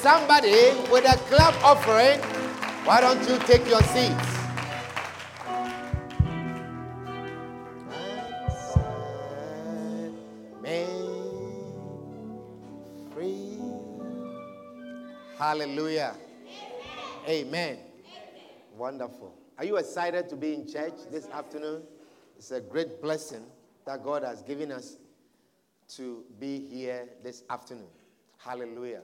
Somebody with a clap offering, why don't you take your seats? Hallelujah. Amen. Wonderful. Are you excited to be in church this afternoon? It's a great blessing that God has given us to be here this afternoon. Hallelujah.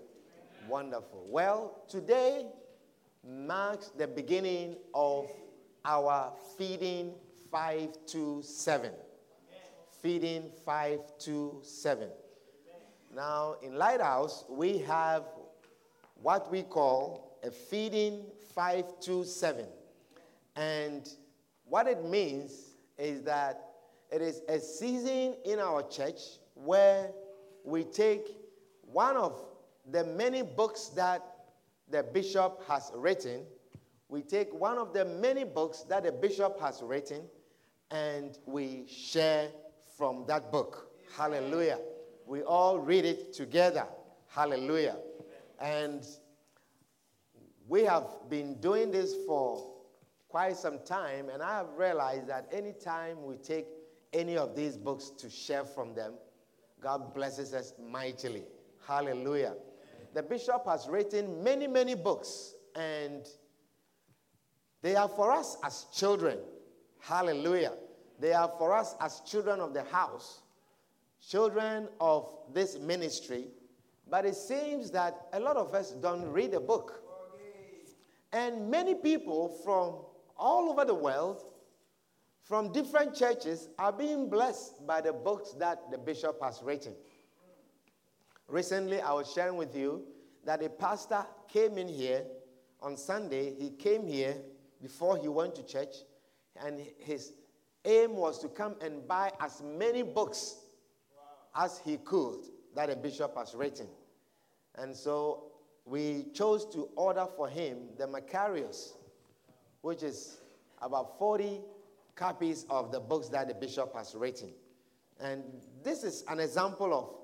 Wonderful. Well, today marks the beginning of our feeding 527. Feeding 527. Now, in Lighthouse, we have what we call a feeding 527. And what it means is that it is a season in our church where we take one of the many books that the bishop has written. We take one of the many books that the bishop has written and we share from that book. Hallelujah. We all read it together. Hallelujah. And we have been doing this for quite some time, and I have realized that anytime we take any of these books to share from them, God blesses us mightily. Hallelujah. The bishop has written many, many books, and they are for us as children. Hallelujah. They are for us as children of the house, children of this ministry. But it seems that a lot of us don't read the book. And many people from all over the world, from different churches, are being blessed by the books that the bishop has written. Recently, I was sharing with you that a pastor came in here on Sunday. He came here before he went to church, and his aim was to come and buy as many books as he could that a bishop has written. And so we chose to order for him the Makarios, which is about 40 copies of the books that the bishop has written. And this is an example of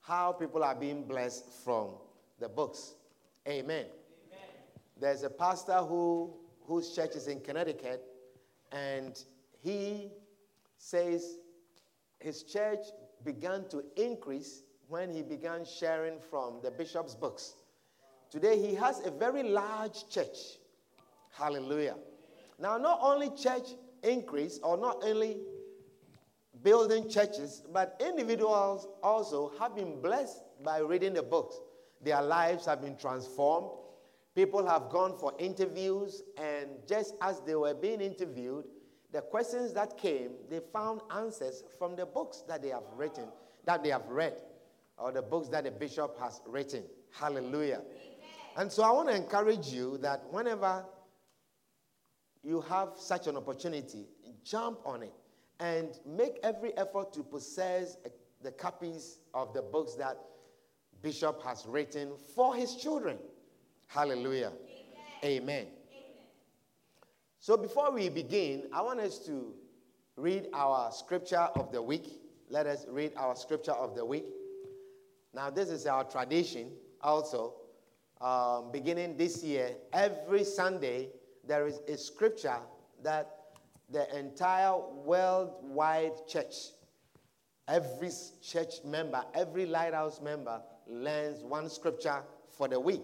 how people are being blessed from the books. Amen. Amen. There's a pastor who, whose church is in Connecticut, and he says his church began to increase when he began sharing from the bishop's books. Today, he has a very large church. Hallelujah. Now, not only church increase or not only building churches, but individuals also have been blessed by reading the books. Their lives have been transformed. People have gone for interviews, and just as they were being interviewed, the questions that came, they found answers from the books that they have written, that they have read, or the books that the bishop has written. Hallelujah. And so I want to encourage you that whenever you have such an opportunity, jump on it and make every effort to possess the copies of the books that Bishop has written for his children. Hallelujah. Amen. Amen. So before we begin, I want us to read our scripture of the week. Let us read our scripture of the week. Now, this is our tradition also um, beginning this year, every Sunday, there is a scripture that the entire worldwide church, every church member, every lighthouse member learns one scripture for the week.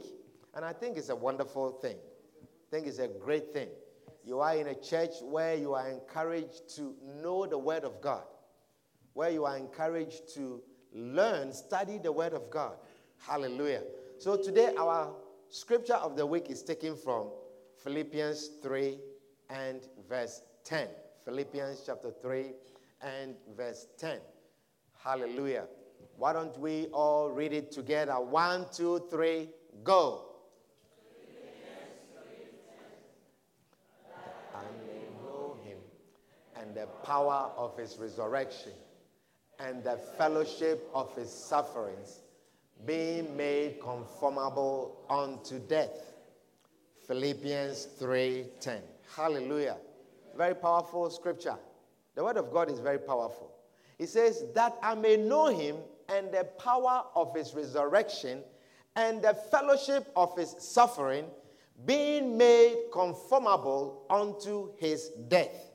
And I think it's a wonderful thing. I think it's a great thing. You are in a church where you are encouraged to know the Word of God, where you are encouraged to learn, study the Word of God. Hallelujah. So today, our scripture of the week is taken from Philippians 3 and verse 10. Philippians chapter 3 and verse 10. Hallelujah. Why don't we all read it together? One, two, three, go. Know him and the power of his resurrection and the fellowship of his sufferings, being made conformable unto death. Philippians 3:10. Hallelujah. Very powerful scripture. The word of God is very powerful. It says, That I may know him and the power of his resurrection and the fellowship of his suffering, being made conformable unto his death.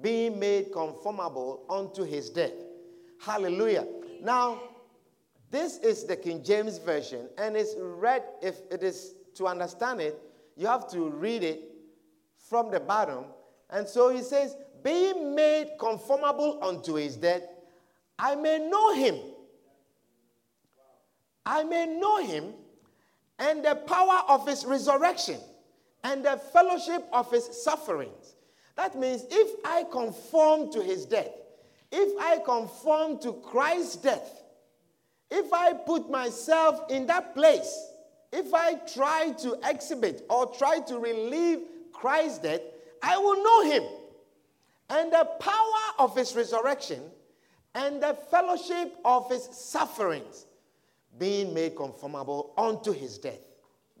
Being made conformable unto his death. Hallelujah. Now, this is the King James Version, and it's read, if it is to understand it, you have to read it from the bottom. And so he says, Being made conformable unto his death, I may know him. I may know him and the power of his resurrection and the fellowship of his sufferings. That means if I conform to his death, if I conform to Christ's death, if I put myself in that place, if I try to exhibit or try to relieve Christ's death, I will know him. And the power of his resurrection and the fellowship of his sufferings, being made conformable unto his death.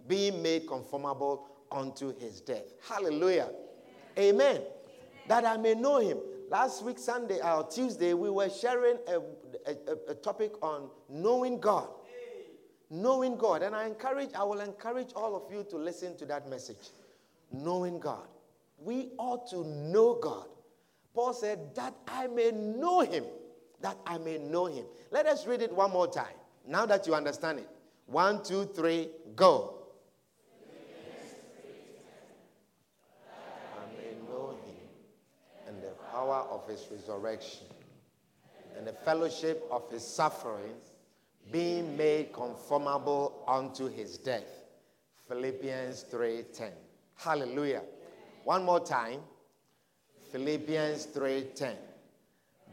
Being made conformable unto his death. Hallelujah. Amen. Amen. That I may know him. Last week, Sunday or Tuesday, we were sharing a, a, a topic on knowing God. Knowing God. And I encourage, I will encourage all of you to listen to that message. Knowing God. We ought to know God. Paul said, that I may know him that I may know him. Let us read it one more time. Now that you understand it. One, two, three, go. And the power of his resurrection and the fellowship of his sufferings, being made conformable unto his death. Philippians 3:10. Hallelujah. One more time. Philippians 3:10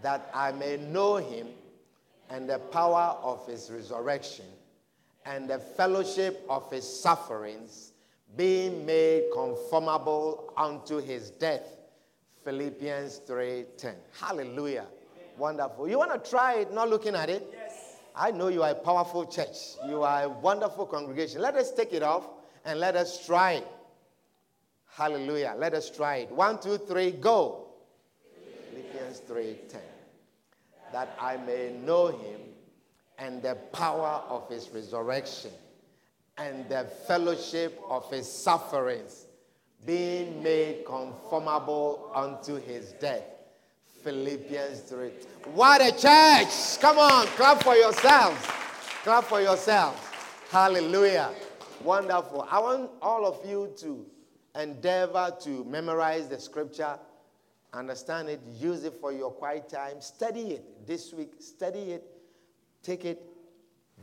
that I may know him and the power of his resurrection and the fellowship of his sufferings, being made conformable unto his death. Philippians 3:10. Hallelujah. Wonderful. You want to try it, not looking at it? Yes. I know you are a powerful church. You are a wonderful congregation. Let us take it off and let us try it. Hallelujah. Let us try it. One, two, three, go. Philippians 3:10 that I may know him and the power of his resurrection and the fellowship of his sufferings, being made conformable unto his death. Philippians 3. What a church! Come on, clap for yourselves. Clap for yourselves. Hallelujah. Wonderful. I want all of you to endeavor to memorize the scripture understand it, use it for your quiet time, study it this week, study it, take it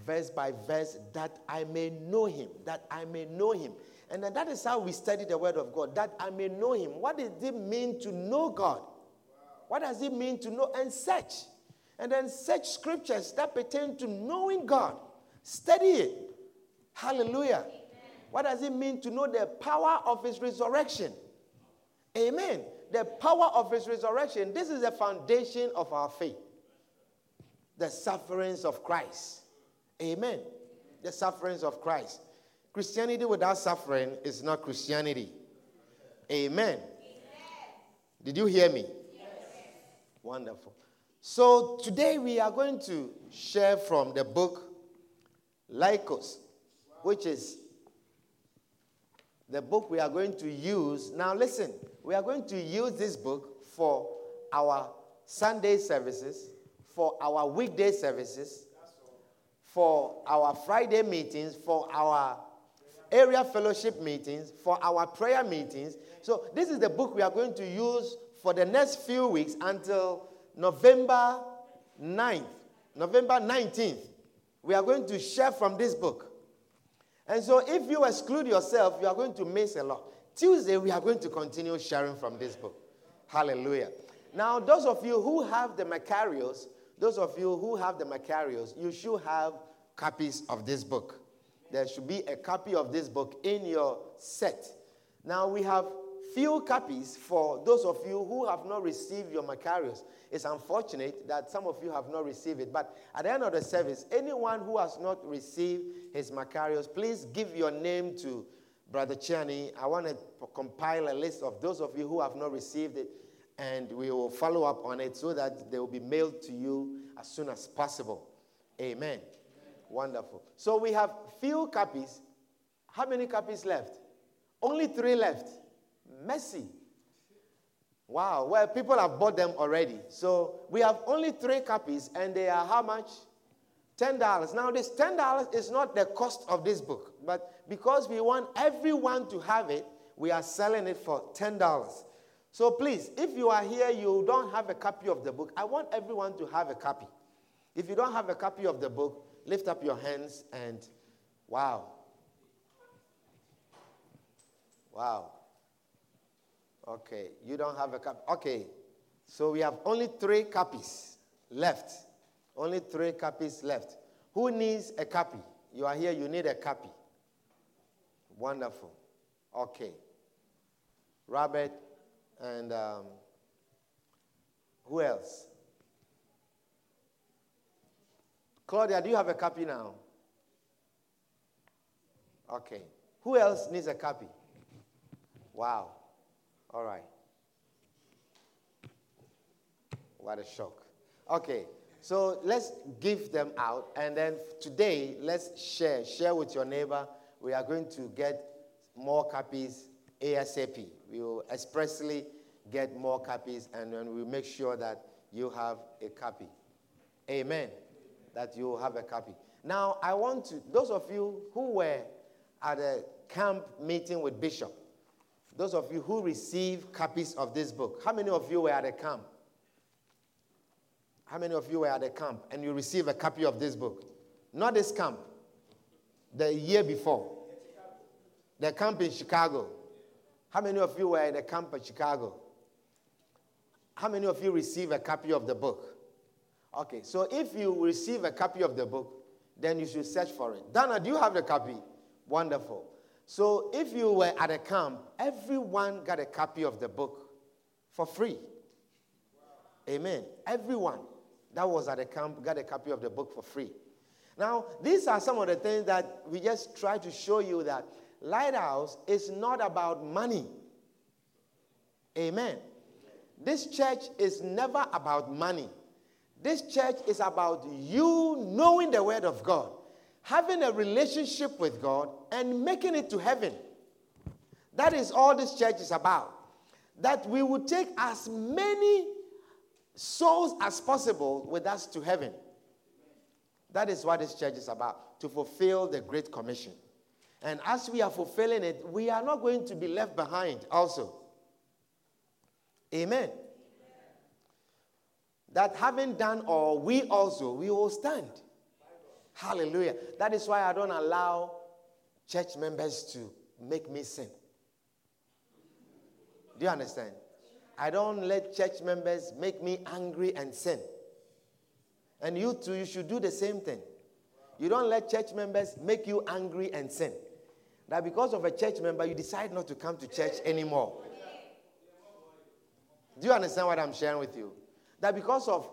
verse by verse, that I may know him, that I may know him. And that is how we study the word of God, that I may know him. What does it mean to know God? What does it mean to know and search? And then search scriptures that pertain to knowing God. Study it. Hallelujah. Amen. What does it mean to know the power of his resurrection? Amen the power of his resurrection. This is the foundation of our faith. The sufferings of Christ. Amen. The sufferings of Christ. Christianity without suffering is not Christianity. Amen. Amen. Did you hear me? Wonderful. So today we are going to share from the book Laikos, which is the book we are going to use. Now listen, we are going to use this book for our Sunday services, for our weekday services, for our Friday meetings, for our area fellowship meetings, for our prayer meetings. So, this is the book we are going to use for the next few weeks until November 9th, November 19th. We are going to share from this book. And so, if you exclude yourself, you are going to miss a lot. Tuesday, we are going to continue sharing from this book. Hallelujah. Now, those of you who have the Makarios, those of you who have the Makarios, you should have copies of this book. There should be a copy of this book in your set. Now we have few copies for those of you who have not received your Makarios. It's unfortunate that some of you have not received it, but at the end of the service, anyone who has not received his Makarios, please give your name to Brother Chani. I want to compile a list of those of you who have not received it, and we will follow up on it so that they will be mailed to you as soon as possible. Amen. Amen. Wonderful. So we have few copies. How many copies left? Only three left. Mercy. Wow. Well, people have bought them already. So we have only three copies, and they are how much? $10. Now, this $10 is not the cost of this book, but because we want everyone to have it, we are selling it for $10. So please, if you are here, you don't have a copy of the book, I want everyone to have a copy. If you don't have a copy of the book, lift up your hands and wow. Wow. Okay, you don't have a copy. Okay, so we have only three copies left. Only three copies left. Who needs a copy? You are here, you need a copy. Wonderful. Okay. Robert and um, who else? Claudia, do you have a copy now? Okay. Who else needs a copy? Wow. All right. What a shock. Okay. So let's give them out. And then today, let's share. Share with your neighbor. We are going to get more copies ASAP. We will expressly get more copies and then we'll make sure that you have a copy. Amen. That you have a copy. Now, I want to, those of you who were at a camp meeting with Bishop, those of you who received copies of this book, how many of you were at a camp? How many of you were at the camp and you received a copy of this book? Not this camp, the year before. The camp in Chicago. How many of you were at the camp in Chicago? How many of you received a copy of the book? Okay, so if you receive a copy of the book, then you should search for it. Dana, do you have the copy? Wonderful. So if you were at a camp, everyone got a copy of the book for free. Amen. Everyone that was at the camp got a copy of the book for free. Now, these are some of the things that we just try to show you that Lighthouse is not about money. Amen. This church is never about money. This church is about you knowing the Word of God, having a relationship with God, and making it to heaven. That is all this church is about. That we will take as many souls as possible with us to heaven. That is what this church is about, to fulfill the Great Commission. And as we are fulfilling it, we are not going to be left behind also. Amen. That having done all, we also, we will stand. Hallelujah. That is why I don't allow church members to make me sin. Do you understand? I don't let church members make me angry and sin. And you too, you should do the same thing. You don't let church members make you angry and sin. That because of a church member, you decide not to come to church anymore. Do you understand what I'm sharing with you? That because of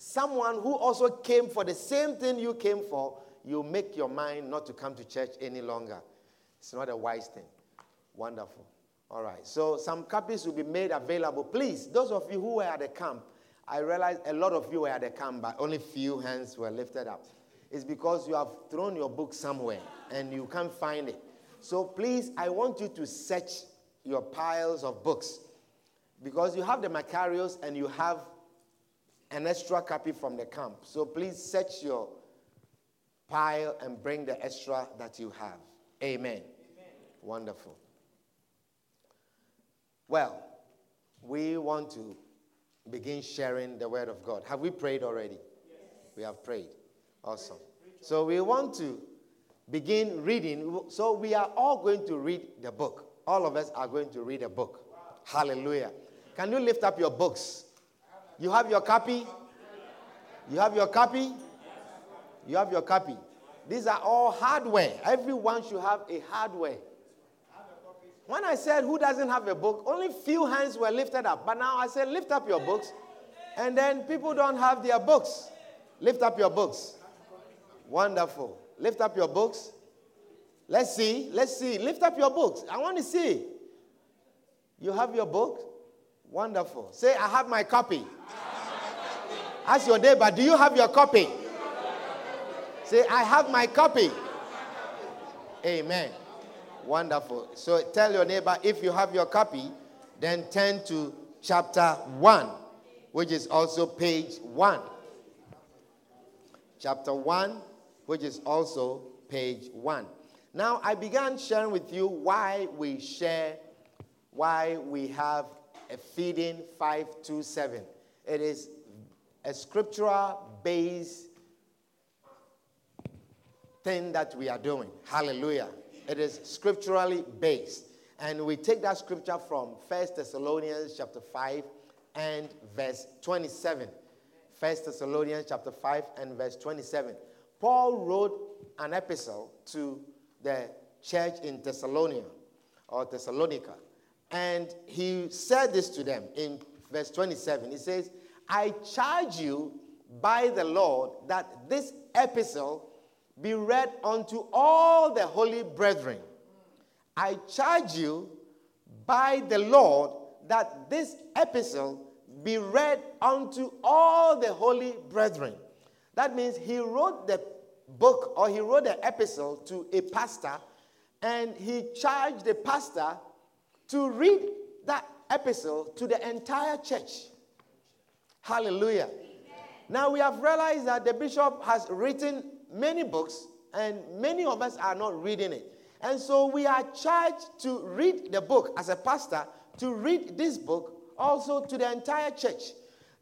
someone who also came for the same thing you came for, you make your mind not to come to church any longer. It's not a wise thing. Wonderful. All right. So some copies will be made available. Please, those of you who were at the camp, I realize a lot of you were at the camp, but only few hands were lifted up. It's because you have thrown your book somewhere and you can't find it. So please, I want you to search your piles of books because you have the Makarios and you have an extra copy from the camp. So please search your pile and bring the extra that you have. Amen. Amen. Wonderful. Well, we want to begin sharing the word of God. Have we prayed already? Yes. We have prayed. Awesome. So we want to begin reading. So we are all going to read the book. All of us are going to read a book. Hallelujah. Can you lift up your books? You have your copy? You have your copy? You have your copy. These are all hardware. Everyone should have a hardware. When I said who doesn't have a book, only few hands were lifted up. But now I said lift up your books. And then people don't have their books. Lift up your books. Wonderful. Lift up your books. Let's see. Let's see. Lift up your books. I want to see. You have your book? Wonderful. Say, I have my copy. Ask your neighbor, do you have your copy? Say, I have my copy. Amen. Wonderful. So tell your neighbor if you have your copy, then turn to chapter 1, which is also page 1. Chapter 1, which is also page 1. Now, I began sharing with you why we share, why we have feeding 527. It is a scriptural based thing that we are doing. Hallelujah. It is scripturally based. And we take that scripture from 1 Thessalonians chapter 5 and verse 27. 1 Thessalonians chapter 5 and verse 27. Paul wrote an epistle to the church in Thessalonica or Thessalonica. And he said this to them in verse 27. He says, I charge you by the Lord that this epistle be read unto all the holy brethren. I charge you by the Lord that this epistle be read unto all the holy brethren. That means he wrote the book or he wrote the epistle to a pastor and he charged the pastor to read that epistle to the entire church. Hallelujah. Amen. Now we have realized that the bishop has written many books and many of us are not reading it. And so we are charged to read the book as a pastor, to read this book also to the entire church.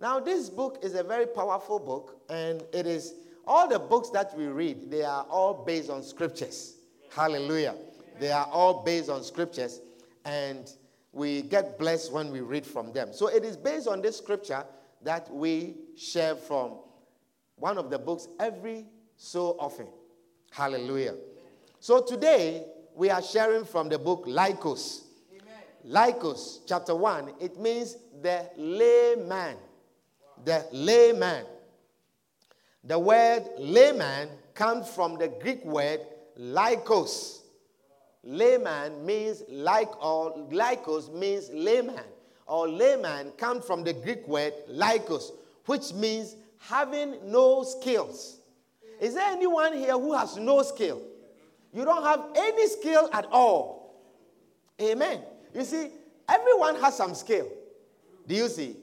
Now, this book is a very powerful book, and it is all the books that we read, they are all based on scriptures. Hallelujah. They are all based on scriptures, and we get blessed when we read from them. So it is based on this scripture that we share from one of the books every so often. Hallelujah. So today we are sharing from the book Laikos. Laikos, chapter 1, it means the layman. The layman. The word layman comes from the Greek word laikos. Layman means like or laikos means layman. Or layman comes from the Greek word laikos, which means having no skills. Is there anyone here who has no skill? You don't have any skill at all. Amen. You see, everyone has some skill. Do you see?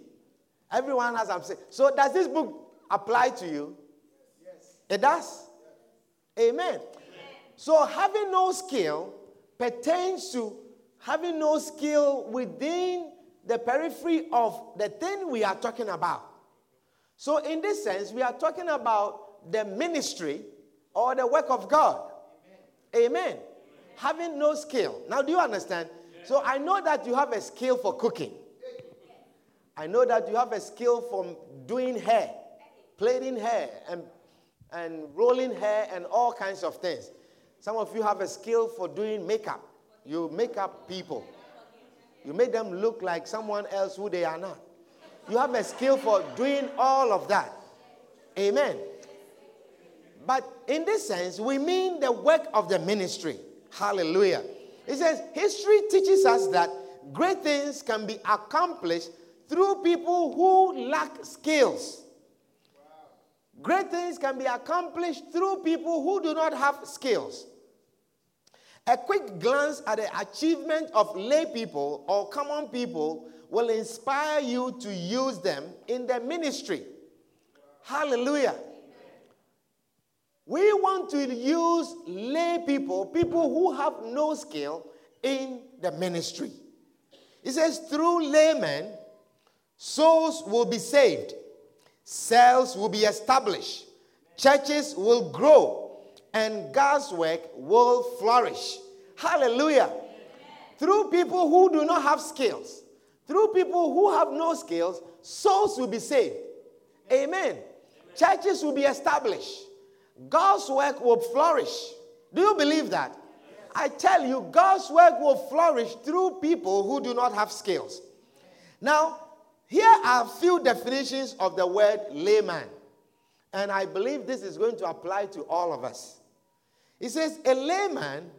Everyone has some skill. So, does this book apply to you? Yes. It does? Amen. Amen. So having no skill pertains to having no skill within the periphery of the thing we are talking about. So, in this sense, we are talking about the ministry or the work of God. Amen. Amen. Amen. Having no skill. Now, do you understand? So, I know that you have a skill for cooking. I know that you have a skill for doing hair, plaiting hair, and and rolling hair and all kinds of things. Some of you have a skill for doing makeup. You make up people. You make them look like someone else who they are not. You have a skill for doing all of that. Amen. But in this sense, we mean the work of the ministry. Hallelujah. It says history teaches us that great things can be accomplished through people who lack skills. Great things can be accomplished through people who do not have skills. A quick glance at the achievement of lay people or common people will inspire you to use them in the ministry. Hallelujah. We want to use lay people, people who have no skill, in the ministry. It says, through laymen, souls will be saved. Cells will be established, churches will grow, and God's work will flourish. Hallelujah. Through people who do not have skills, through people who have no skills, souls will be saved. Amen. Amen. churches will be established. God's work will flourish. Do you believe that? I tell you, God's work will flourish through people who do not have skills. Now, here are a few definitions of the word layman. And I believe this is going to apply to all of us. It says, a layman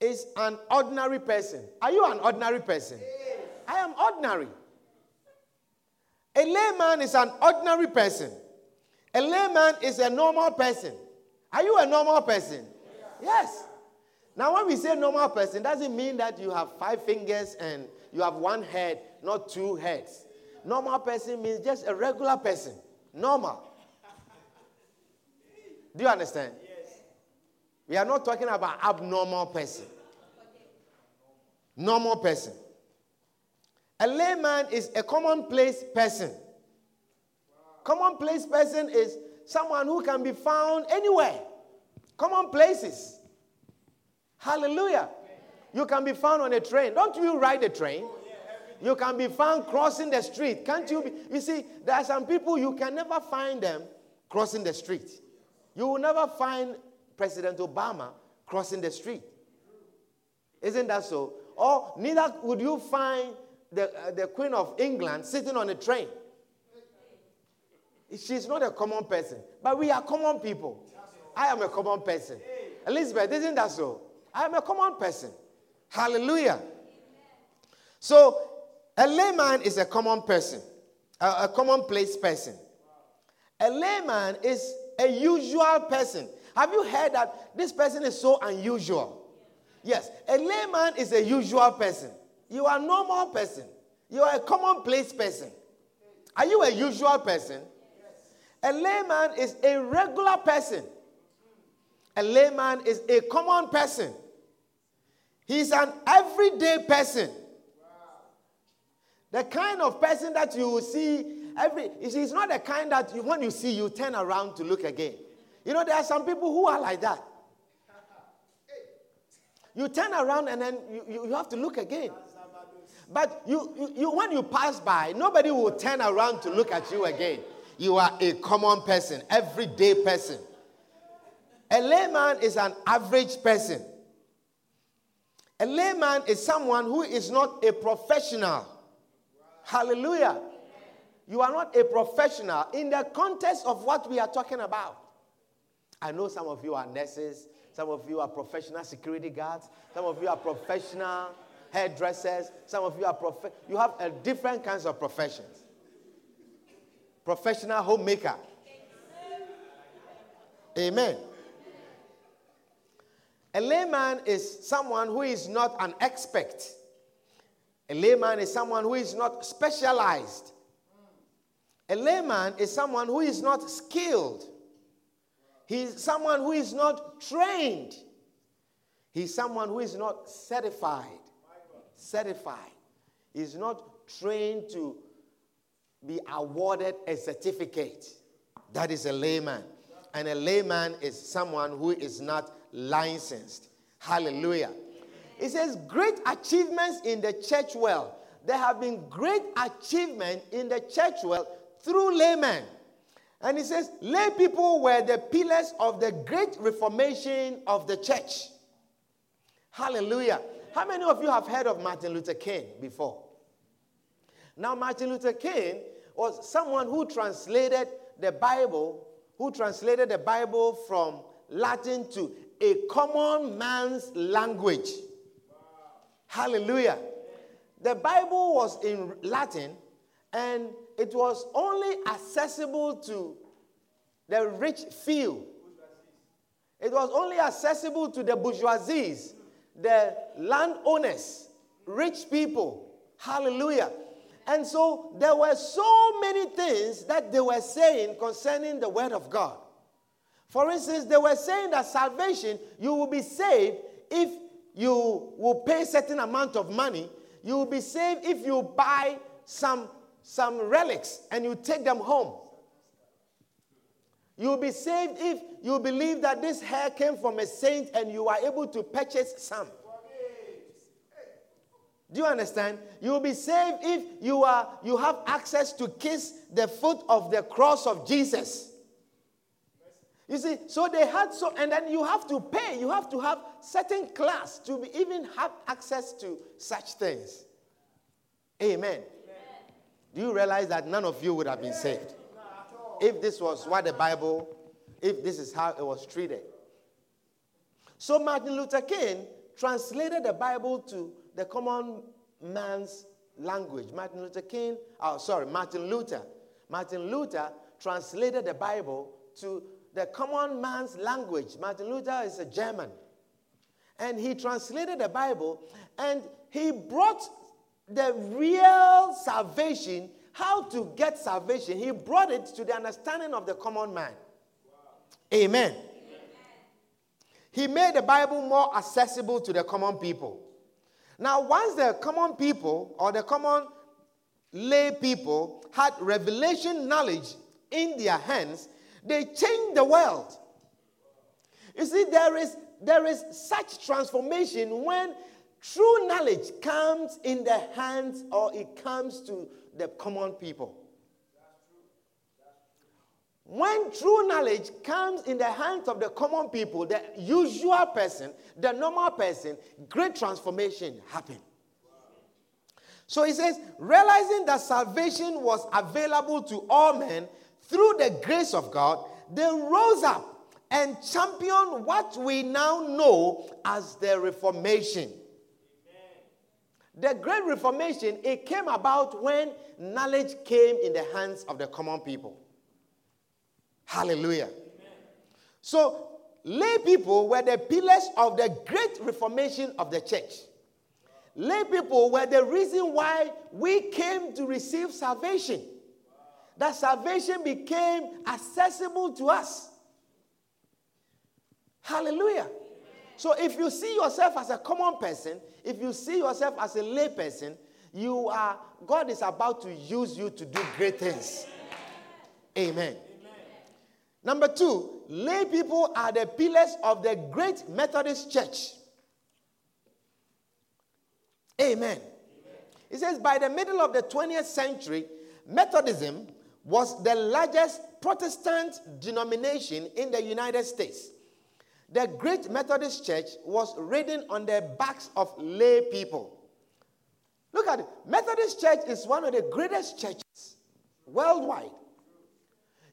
is an ordinary person. Are you an ordinary person? I am ordinary. A layman is an ordinary person. A layman is a normal person. Are you a normal person? Yes. Now, when we say normal person, doesn't mean that you have five fingers and you have one head, not two heads. Normal person means just a regular person. Normal. Do you understand? We are not talking about abnormal person. Normal person. A layman is a commonplace person. Commonplace person is someone who can be found anywhere. Common places. Hallelujah. You can be found on a train. Don't you ride a train? You can be found crossing the street. Can't you be? You see, there are some people you can never find them crossing the street. You will never find President Obama crossing the street. Isn't that so? Or neither would you find the, uh, the Queen of England sitting on a train. She's not a common person, but we are common people. I am a common person. Elizabeth, isn't that so? I am a common person. Hallelujah. So, a layman is a common person, a, a commonplace person. A layman is a usual person. Have you heard that this person is so unusual? Yes, a layman is a usual person. You are a normal person. You are a commonplace person. Are you a usual person? A layman is a regular person. A layman is a common person. He's an everyday person. The kind of person that you see every he's not the kind that you, when you see you turn around to look again. You know, there are some people who are like that. You turn around and then you, you, have to look again. But you, you, you, when you pass by, nobody will turn around to look at you again. You are a common person, everyday person. A layman is an average person. A layman is someone who is not a professional. Hallelujah. You are not a professional in the context of what we are talking about. I know some of you are nurses, some of you are professional security guards, some of you are professional hairdressers, some of you are prof- you have a different kinds of professions. Professional homemaker. Amen. A layman is someone who is not an expert. A layman is someone who is not specialized. A layman is someone who is not skilled. He's someone who is not trained. He's someone who is not certified. Certified. He's not trained to be awarded a certificate. That is a layman. And a layman is someone who is not licensed. Hallelujah. It says, great achievements in the church world. There have been great achievement in the church world through laymen. And he says, lay people were the pillars of the great reformation of the church. Hallelujah. How many of you have heard of Martin Luther King before? Now, Martin Luther King was someone who translated the Bible, who translated the Bible from Latin to a common man's language. Hallelujah. The Bible was in Latin and it was only accessible to the rich few. It was only accessible to the bourgeoisie, the landowners, rich people. Hallelujah. And so there were so many things that they were saying concerning the word of God. For instance, they were saying that salvation, you will be saved if you will pay a certain amount of money. You will be saved if you buy some, some relics and you take them home. You will be saved if you believe that this hair came from a saint and you are able to purchase some. Do you understand? You will be saved if you are you have access to kiss the foot of the cross of Jesus. You see, so they had so, and then you have to pay. You have to have certain class to be, even have access to such things. Amen. Do you realize that none of you would have been saved if this was what the Bible, if this is how it was treated? So Martin Luther King translated the Bible to the common man's language. Martin Luther King, oh, sorry, Martin Luther. Martin Luther translated the Bible to the common man's language. Martin Luther is a German. And he translated the Bible and he brought the real salvation, how to get salvation. He brought it to the understanding of the common man. Wow. Amen. Amen. He made the Bible more accessible to the common people. Now, once the common people or the common lay people had revelation knowledge in their hands, they changed the world. You see, there is, there is such transformation when true knowledge comes in the hands or it comes to the common people. When true knowledge comes in the hands of the common people, the usual person, the normal person, great transformation happen. So he says, realizing that salvation was available to all men through the grace of God, they rose up and championed what we now know as the Reformation. The Great Reformation, it came about when knowledge came in the hands of the common people. Hallelujah. So, lay people were the pillars of the great reformation of the church. Lay people were the reason why we came to receive salvation. That salvation became accessible to us. Hallelujah. So if you see yourself as a common person, if you see yourself as a lay person, you are God is about to use you to do great things. Amen. Number two, lay people are the pillars of the great Methodist church. Amen. Amen. It says by the middle of the 20th century, Methodism was the largest Protestant denomination in the United States. The great Methodist church was ridden on the backs of lay people. Look at it. Methodist church is one of the greatest churches worldwide.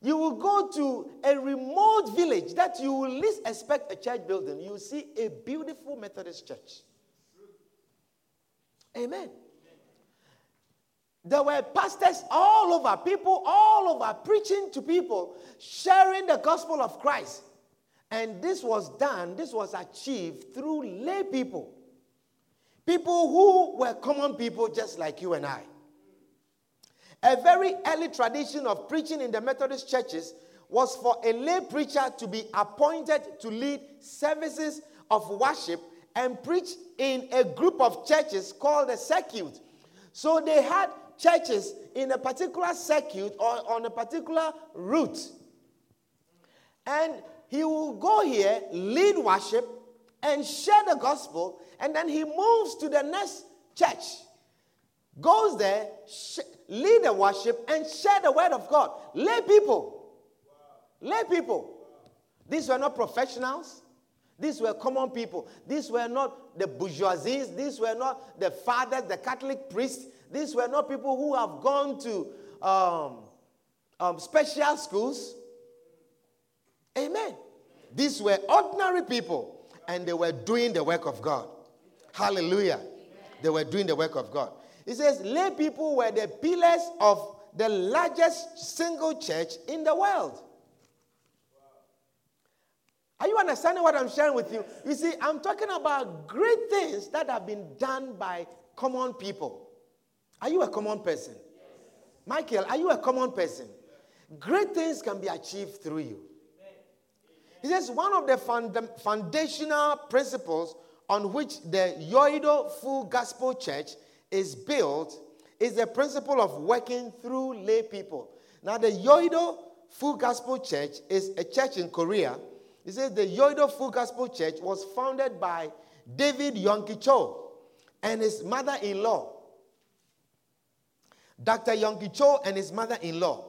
You will go to a remote village that you will least expect a church building. You will see a beautiful Methodist church. Amen. There were pastors all over, people all over preaching to people, sharing the gospel of Christ. And this was done, this was achieved through lay people. People who were common people just like you and I. A very early tradition of preaching in the Methodist churches was for a lay preacher to be appointed to lead services of worship and preach in a group of churches called a circuit. So they had churches in a particular circuit or on a particular route. And he will go here, lead worship, and share the gospel, and then he moves to the next church. Goes there, sh- lead the worship, and share the word of God. Lay people. Lay people. These were not professionals. These were common people. These were not the bourgeoisies. These were not the fathers, the Catholic priests. These were not people who have gone to um, um, special schools. Amen. These were ordinary people, and they were doing the work of God. Hallelujah. They were doing the work of God. He says, lay people were the pillars of the largest single church in the world. Are you understanding what I'm sharing with you? You see, I'm talking about great things that have been done by common people. Are you a common person? Michael, are you a common person? Great things can be achieved through you. He says one of the foundational principles on which the Yoido Full Gospel Church is built is the principle of working through lay people. Now, the Yoido Full Gospel Church is a church in Korea. He says the Yoido Full Gospel Church was founded by David Yonggi Cho and his mother in law. Dr. Yonggi Cho and his mother in law.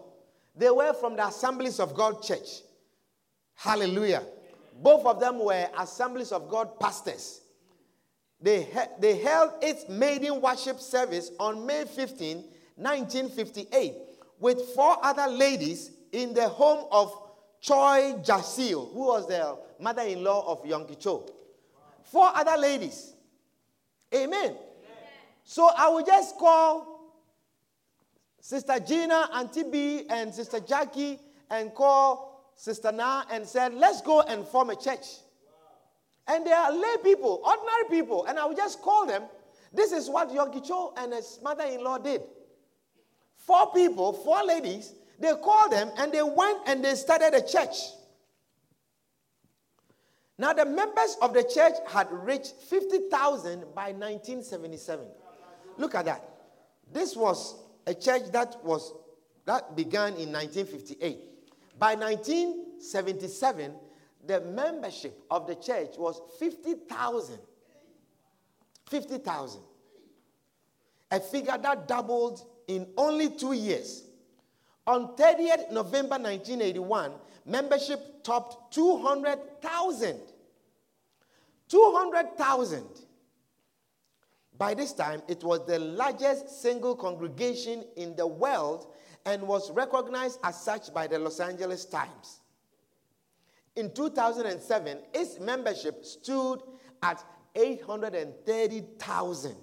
They were from the Assemblies of God Church. Hallelujah. Both of them were Assemblies of God pastors. They, they held its maiden worship service on May 15, 1958, with four other ladies in the home of Choi Jasil, who was the mother in law of Yonggi Cho. Four other ladies. Amen. Amen. So I will just call Sister Gina, Auntie B, and Sister Jackie and call Sister Na and said, let's go and form a church. And they are lay people, ordinary people. And I will just call them. This is what Yonggi Cho and his mother in law did. Four people, four ladies, they called them and they went and they started a church. Now, the members of the church had reached 50,000 by 1977. Look at that. This was a church that was that began in 1958. By 1977, the membership of the church was 50,000. 50,000. A figure that doubled in only two years. On 30th November 1981, membership topped 200,000. 200,000. By this time, it was the largest single congregation in the world and was recognized as such by the Los Angeles Times. In 2007, its membership stood at 830,000.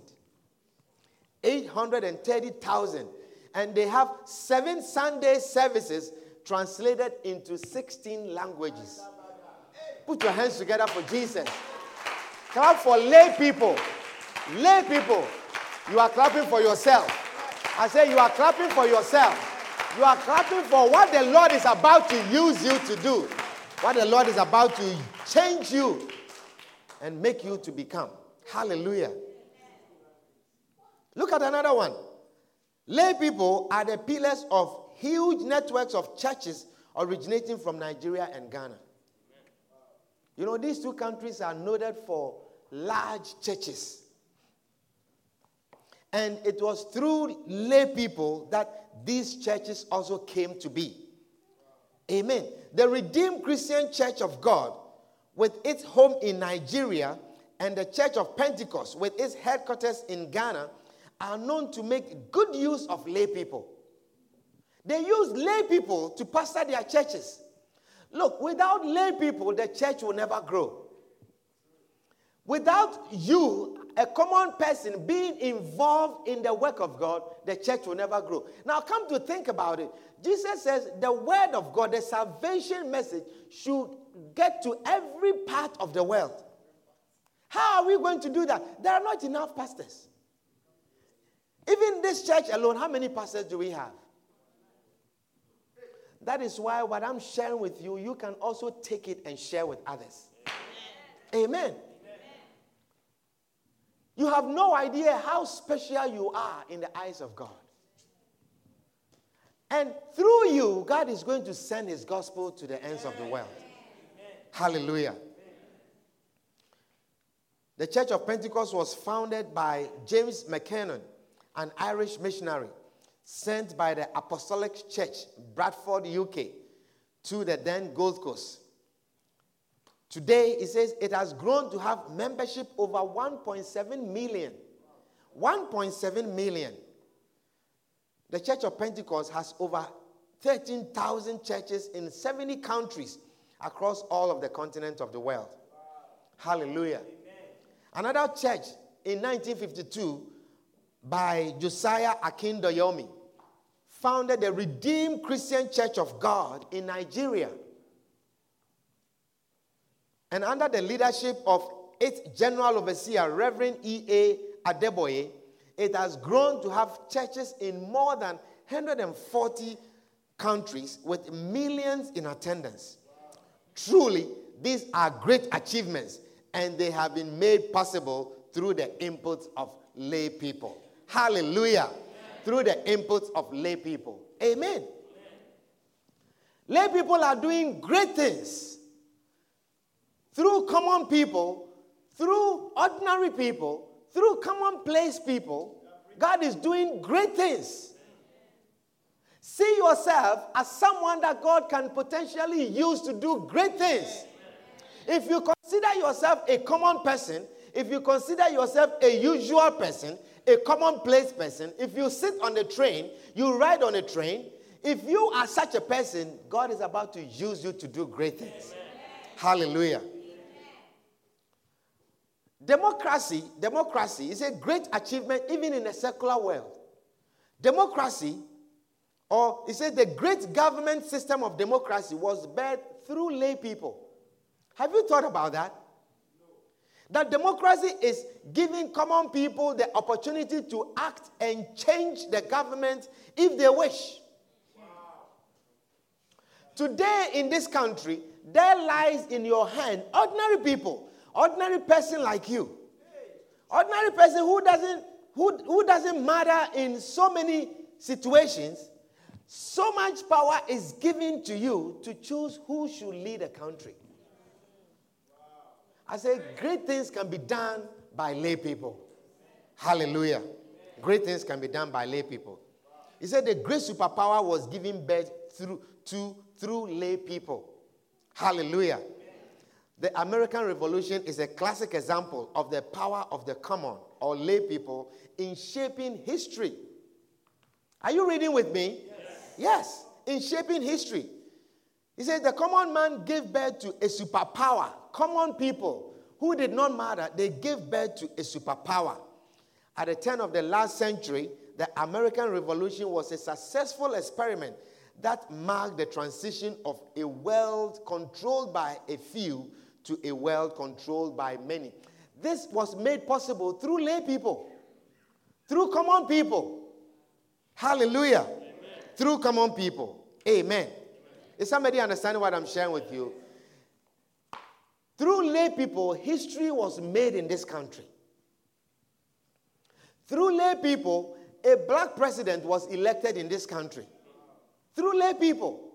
830,000. And they have seven Sunday services translated into 16 languages. Put your hands together for Jesus. Clap for lay people. Lay people. You are clapping for yourself. I say you are clapping for yourself. You are clapping for what the Lord is about to use you to do. What the Lord is about to change you and make you to become. Hallelujah. Look at another one. Lay people are the pillars of huge networks of churches originating from Nigeria and Ghana. You know, these two countries are noted for large churches. And it was through lay people that these churches also came to be. Amen. The Redeemed Christian Church of God, with its home in Nigeria, and the Church of Pentecost, with its headquarters in Ghana, are known to make good use of lay people. They use lay people to pastor their churches. Look, without lay people, the church will never grow. Without you, a common person, being involved in the work of God, the church will never grow. Now, come to think about it. Jesus says the word of God, the salvation message, should get to every part of the world. How are we going to do that? There are not enough pastors. Even this church alone, how many pastors do we have? That is why what I'm sharing with you, you can also take it and share with others. Amen. Amen. You have no idea how special you are in the eyes of God. And through you, God is going to send his gospel to the ends of the world. Hallelujah. The Church of Pentecost was founded by James McKennon, an Irish missionary sent by the Apostolic Church, Bradford, UK, to the then Gold Coast. Today, it says it has grown to have membership over 1.7 million. 1.7 million. The Church of Pentecost has over 13,000 churches in 70 countries across all of the continent of the world. Hallelujah. Amen. Another church in 1952 by Josiah Akindayomi founded the Redeemed Christian Church of God in Nigeria. And under the leadership of its general overseer, Reverend E.A. Adeboye, it has grown to have churches in more than 140 countries with millions in attendance. Truly, these are great achievements, and they have been made possible through the inputs of lay people. Hallelujah. Amen. Through the inputs of lay people. Amen. Amen. Lay people are doing great things through common people, through ordinary people, through commonplace people, God is doing great things. See yourself as someone that God can potentially use to do great things. If you consider yourself a common person, if you consider yourself a usual person, a commonplace person, if you sit on the train, you ride on a train, if you are such a person, God is about to use you to do great things. Amen. Hallelujah. Democracy, democracy is a great achievement even in a secular world. Democracy, or he said the great government system of democracy was birthed through lay people. Have you thought about that? That democracy is giving common people the opportunity to act and change the government if they wish. Today in this country, there lies in your hand ordinary people, ordinary person like you, ordinary person who doesn't who, who doesn't matter in so many situations. So much power is given to you to choose who should lead a country. I say great things can be done by lay people. Hallelujah. Great things can be done by lay people. He said the great superpower was given birth through to through lay people. Hallelujah. The American Revolution is a classic example of the power of the common or lay people in shaping history. Are you reading with me? Yes. yes. In shaping history. He said the common man gave birth to a superpower. Common people who did not matter, they gave birth to a superpower. At the turn of the last century, the American Revolution was a successful experiment that marked the transition of a world controlled by a few to a world controlled by many. This was made possible through lay people, through common people. Hallelujah. Amen. Through common people. Amen. Amen. Is somebody understanding what I'm sharing with you? Through lay people, history was made in this country. Through lay people, a black president was elected in this country through lay people.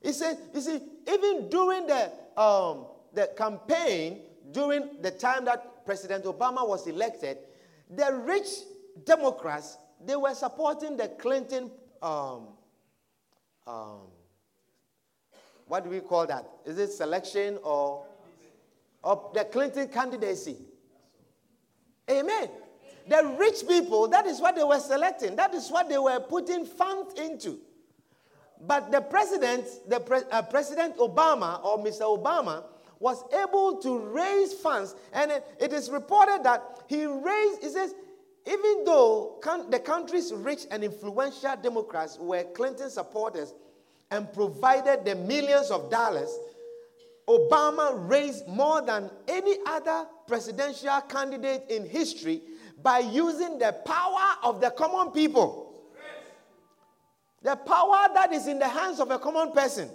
He said, you see, even during the, um, the campaign, during the time that President Obama was elected, the rich Democrats, they were supporting the Clinton, um, um, what do we call that? Is it selection or, or the Clinton candidacy? Amen. The rich people, that is what they were selecting. That is what they were putting funds into. But the president, the pre- uh, President Obama or Mr. Obama, was able to raise funds. And it, it is reported that he raised, he says, even though the country's rich and influential Democrats were Clinton supporters and provided the millions of dollars, Obama raised more than any other presidential candidate in history by using the power of the common people. The power that is in the hands of a common person.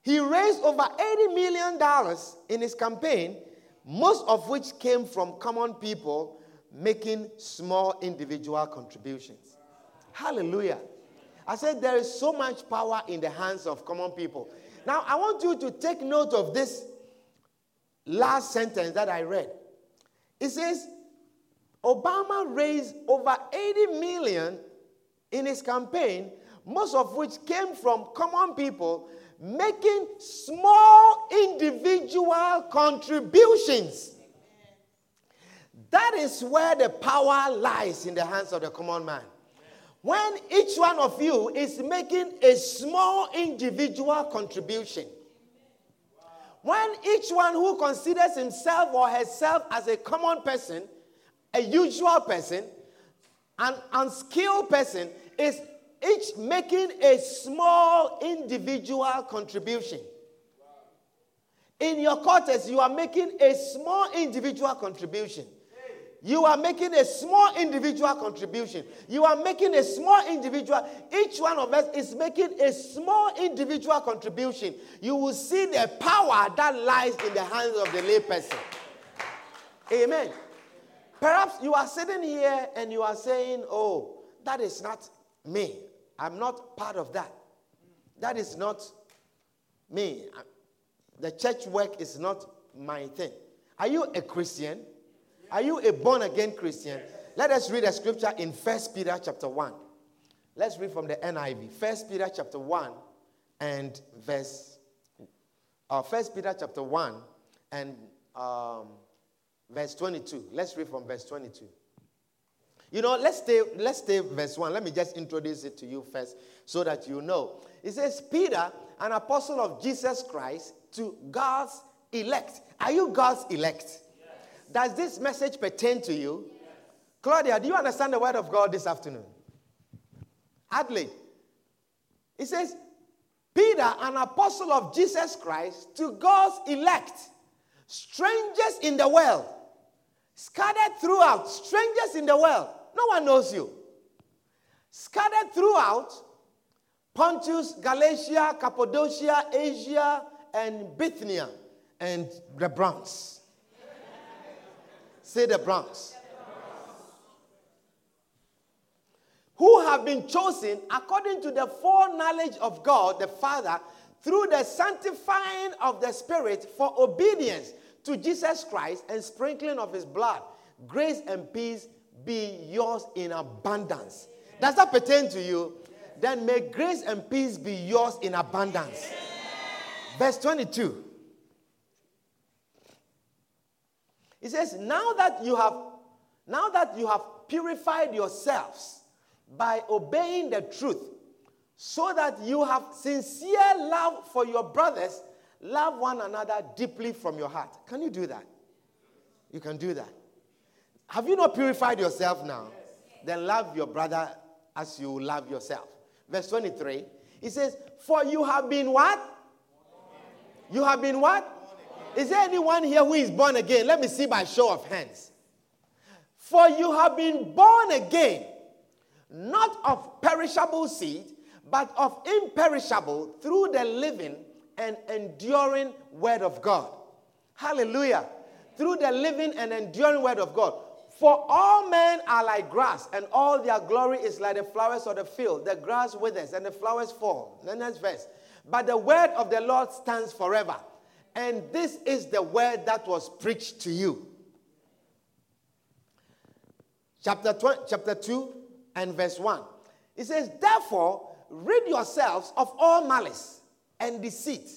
He raised over $80 million in his campaign, most of which came from common people making small individual contributions. Hallelujah. I said there is so much power in the hands of common people. Now, I want you to take note of this last sentence that I read. It says, Obama raised over 80 million in his campaign, most of which came from common people making small individual contributions. That is where the power lies in the hands of the common man. When each one of you is making a small individual contribution, when each one who considers himself or herself as a common person a usual person, an unskilled person is each making a small individual contribution. In your quarters, you are making a small individual contribution. You are making a small individual contribution. You are making a small individual. Each one of us is making a small individual contribution. You will see the power that lies in the hands of the layperson. Amen. Perhaps you are sitting here and you are saying, Oh, that is not me. I'm not part of that. That is not me. The church work is not my thing. Are you a Christian? Are you a born again Christian? Let us read a scripture in First Peter chapter 1. Let's read from the NIV. First Peter chapter 1 and verse uh, First Peter chapter 1 and um, verse 22. Let's read from verse 22. You know, let's stay, let's stay verse 1. Let me just introduce it to you first so that you know. It says, Peter, an apostle of Jesus Christ, to God's elect. Are you God's elect? Yes. Does this message pertain to you? Yes. Claudia, do you understand the word of God this afternoon? Adelaide. It says, Peter, an apostle of Jesus Christ, to God's elect, strangers in the world, scattered throughout, strangers in the world. No one knows you. Scattered throughout Pontus, Galatia, Cappadocia, Asia, and Bithynia, and the Bronx. Say the Bronx. Who have been chosen according to the foreknowledge of God the Father through the sanctifying of the Spirit for obedience to Jesus Christ and sprinkling of his blood. Grace and peace be yours in abundance. Does that pertain to you? Then may grace and peace be yours in abundance. Verse 22. It says, Now that you have now that you have purified yourselves by obeying the truth, so that you have sincere love for your brothers, love one another deeply from your heart. Can you do that? You can do that. Have you not purified yourself now? Then love your brother as you love yourself. Verse 23, he says, For you have been what? You have been what? Is there anyone here who is born again? Let me see by show of hands. For you have been born again, not of perishable seed, but of imperishable through the living and enduring word of God. Hallelujah. Through the living and enduring word of God. For all men are like grass, and all their glory is like the flowers of the field. The grass withers and the flowers fall. The next verse. But the word of the Lord stands forever. And this is the word that was preached to you. Chapter, 20, chapter 2 and verse 1. It says, Therefore, rid yourselves of all malice and deceit,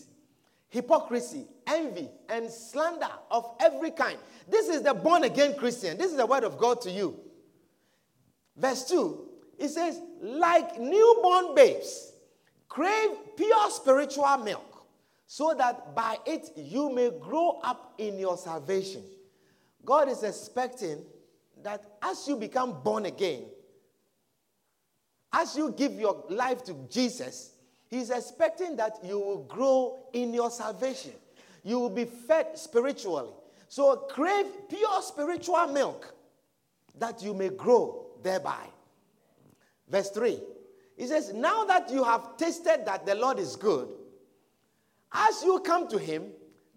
hypocrisy, envy, and slander of every kind. This is the born again Christian. This is the word of God to you. Verse 2, it says, Like newborn babes, crave pure spiritual milk, so that by it you may grow up in your salvation. God is expecting that as you become born again, as you give your life to Jesus, He's expecting that you will grow in your salvation. You will be fed spiritually. So crave pure spiritual milk that you may grow thereby. Verse 3 he says, Now that you have tasted that the Lord is good, as you come to him,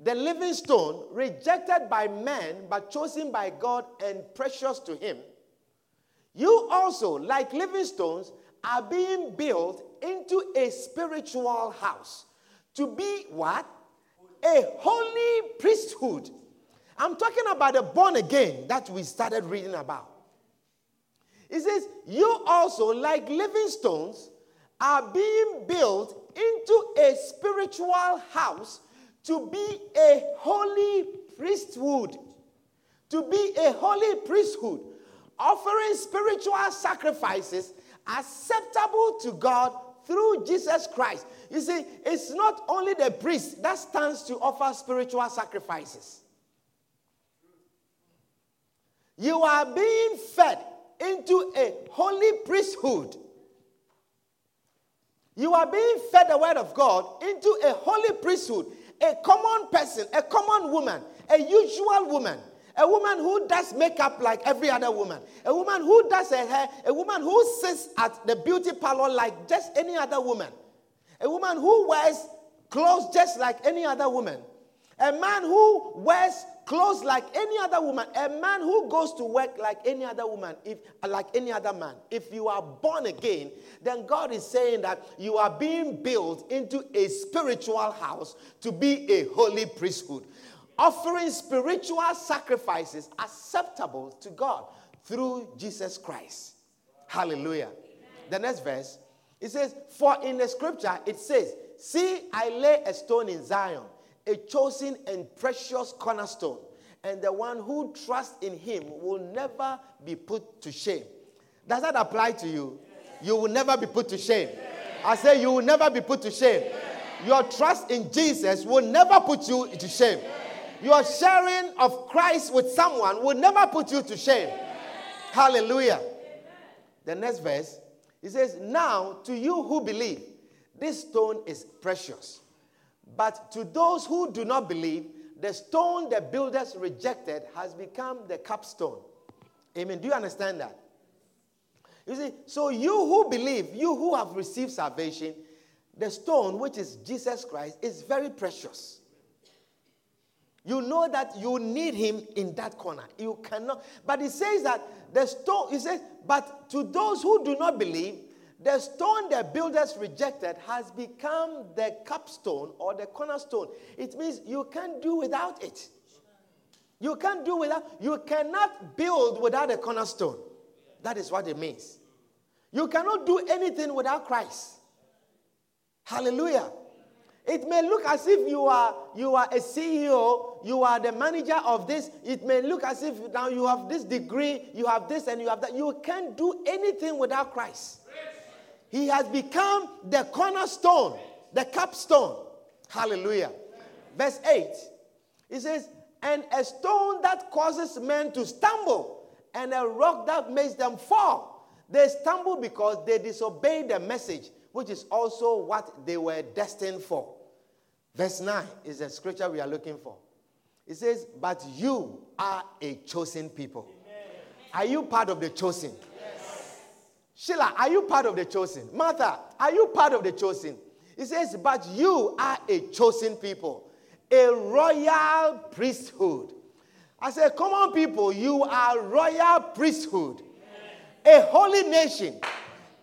the living stone, rejected by men but chosen by God and precious to him, you also, like living stones, are being built into a spiritual house to be what? A holy priesthood. I'm talking about the born again that we started reading about. It says, You also, like living stones, are being built into a spiritual house to be a holy priesthood. To be a holy priesthood, offering spiritual sacrifices acceptable to God through Jesus Christ. You see, it's not only the priest that stands to offer spiritual sacrifices. You are being fed into a holy priesthood. You are being fed the word of God into a holy priesthood. A common person, a common woman, a usual woman, a woman who does makeup like every other woman, a woman who does her hair, a woman who sits at the beauty parlor like just any other woman, a woman who wears clothes just like any other woman, a man who wears clothes like any other woman, a man who goes to work like any other woman, if like any other man. If you are born again, then God is saying that you are being built into a spiritual house to be a holy priesthood, offering spiritual sacrifices acceptable to God through Jesus Christ. Hallelujah. The next verse, it says, For in the scripture it says, See, I lay a stone in Zion, a chosen and precious cornerstone, and the one who trusts in him will never be put to shame. Does that apply to you? You will never be put to shame. I say, You will never be put to shame. Your trust in Jesus will never put you to shame. Your sharing of Christ with someone will never put you to shame. Hallelujah. The next verse, he says, Now to you who believe, this stone is precious. But to those who do not believe, the stone the builders rejected has become the capstone. Amen. Do you understand that? You see, so you who believe, you who have received salvation, the stone, which is Jesus Christ, is very precious. You know that you need him in that corner. You cannot. But he says that the stone, he says, but to those who do not believe, the stone the builders rejected has become the capstone or the cornerstone. It means you can't do without it. You can't do without, you cannot build without a cornerstone. That is what it means. You cannot do anything without Christ. Hallelujah. It may look as if you are you are a CEO, you are the manager of this. It may look as if now you have this degree, you have this and you have that. You can't do anything without Christ. He has become the cornerstone, the capstone. Hallelujah. Verse 8. It says, and a stone that causes men to stumble, and a rock that makes them fall. They stumble because they disobey the message which is also what they were destined for. Verse 9 is the scripture we are looking for. It says, But you are a chosen people. Amen. Are you part of the chosen? Yes. Sheila, are you part of the chosen? Martha, are you part of the chosen? It says, But you are a chosen people, a royal priesthood. I said, Come on, people, you are royal priesthood, Amen. a holy nation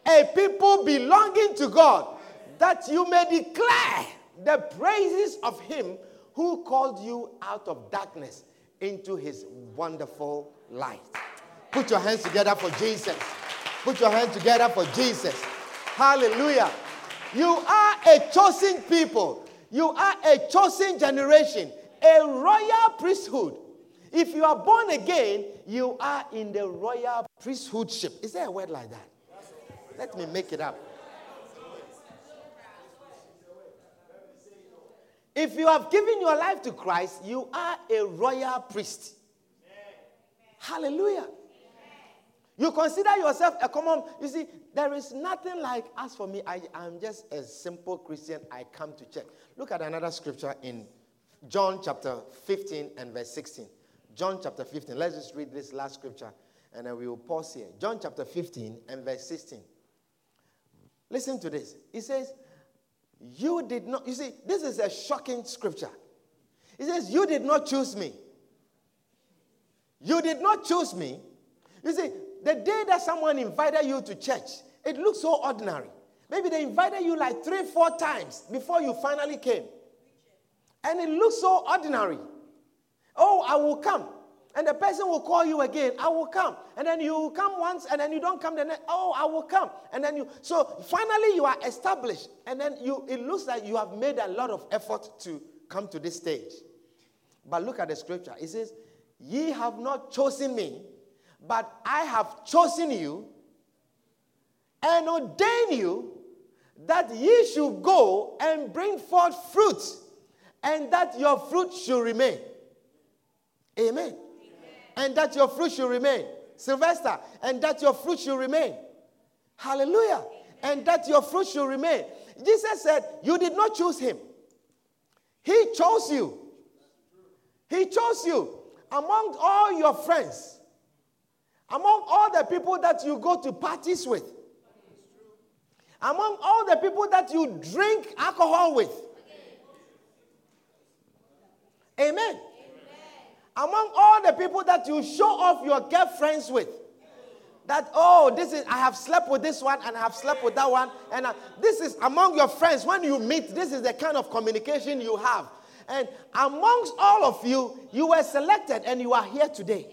a people belonging to God, that you may declare the praises of him who called you out of darkness into his wonderful light. Put your hands together for Jesus. Put your hands together for Jesus. Hallelujah. You are a chosen people. You are a chosen generation, a royal priesthood. If you are born again, you are in the royal priesthoodship. Is there a word like that? Let me make it up. If you have given your life to Christ, you are a royal priest. Hallelujah. You consider yourself a common. You see, there is nothing like, as for me, I am just a simple Christian. I come to church. Look at another scripture in John chapter 15 and verse 16. John chapter 15. Let's just read this last scripture and then we will pause here. John chapter 15 and verse 16. Listen to this. He says, You did not, you see, this is a shocking scripture. He says, You did not choose me. You did not choose me. You see, the day that someone invited you to church, it looks so ordinary. Maybe they invited you like three, four times before you finally came. And it looks so ordinary. Oh, I will come. And the person will call you again, I will come. And then you come once and then you don't come the next, oh, I will come. And then you, so finally you are established. And then you, it looks like you have made a lot of effort to come to this stage. But look at the scripture. It says, Ye have not chosen me, but I have chosen you and ordained you that ye should go and bring forth fruit, and that your fruit should remain. Amen and that your fruit should remain. Sylvester, and that your fruit should remain. Hallelujah. And that your fruit should remain. Jesus said, You did not choose him, he chose you. He chose you among all your friends, among all the people that you go to parties with, among all the people that you drink alcohol with. Amen among all the people that you show off your girlfriends with that oh this is i have slept with this one and i have slept with that one and uh, this is among your friends when you meet this is the kind of communication you have and amongst all of you you were selected and you are here today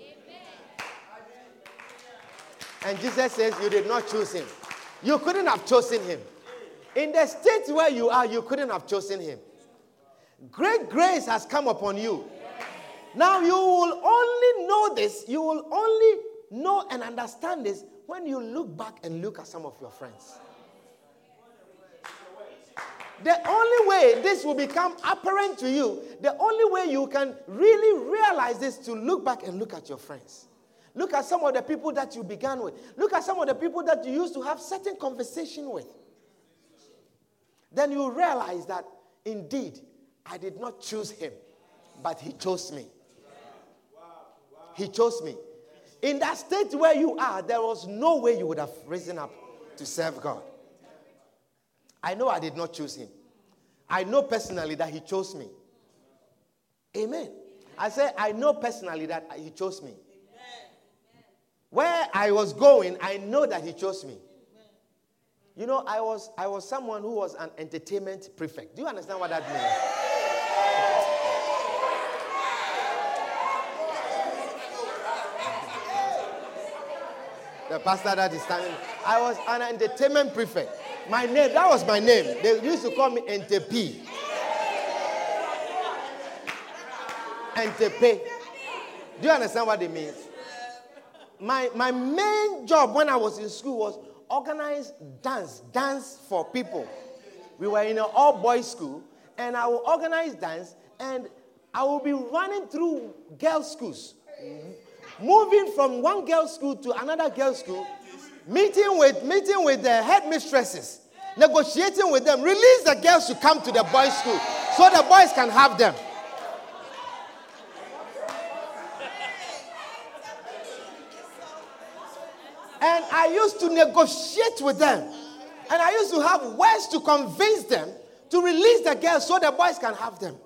and jesus says you did not choose him You couldn't have chosen him. In the state where you are, you couldn't have chosen him. Great grace has come upon you. Now you will only know this, you will only know and understand this when you look back and look at some of your friends. The only way this will become apparent to you, the only way you can really realize this to look back and look at your friends. Look at some of the people that you began with. Look at some of the people that you used to have certain conversation with. Then you realize that indeed I did not choose him, but he chose me. He chose me. In that state where you are, there was no way you would have risen up to serve God. I know I did not choose him. I know personally that he chose me. Amen. I say, I know personally that he chose me. Where I was going, I know that he chose me. You know, I was, I was someone who was an entertainment prefect. Do you understand what that means? The pastor that is standing. I was an entertainment prefect. My name, that was my name. They used to call me Entepi. Entepe. Do you understand what it means? My, my main job when I was in school was organize dance, dance for people. We were in an all boys school, and I will organize dance, and I will be running through girls' schools, moving from one girls' school to another girls' school, meeting with meeting with the headmistresses, negotiating with them, release the girls to come to the boys' school so the boys can have them. And I used to negotiate with them. And I used to have words to convince them to release the girls so the boys can have them.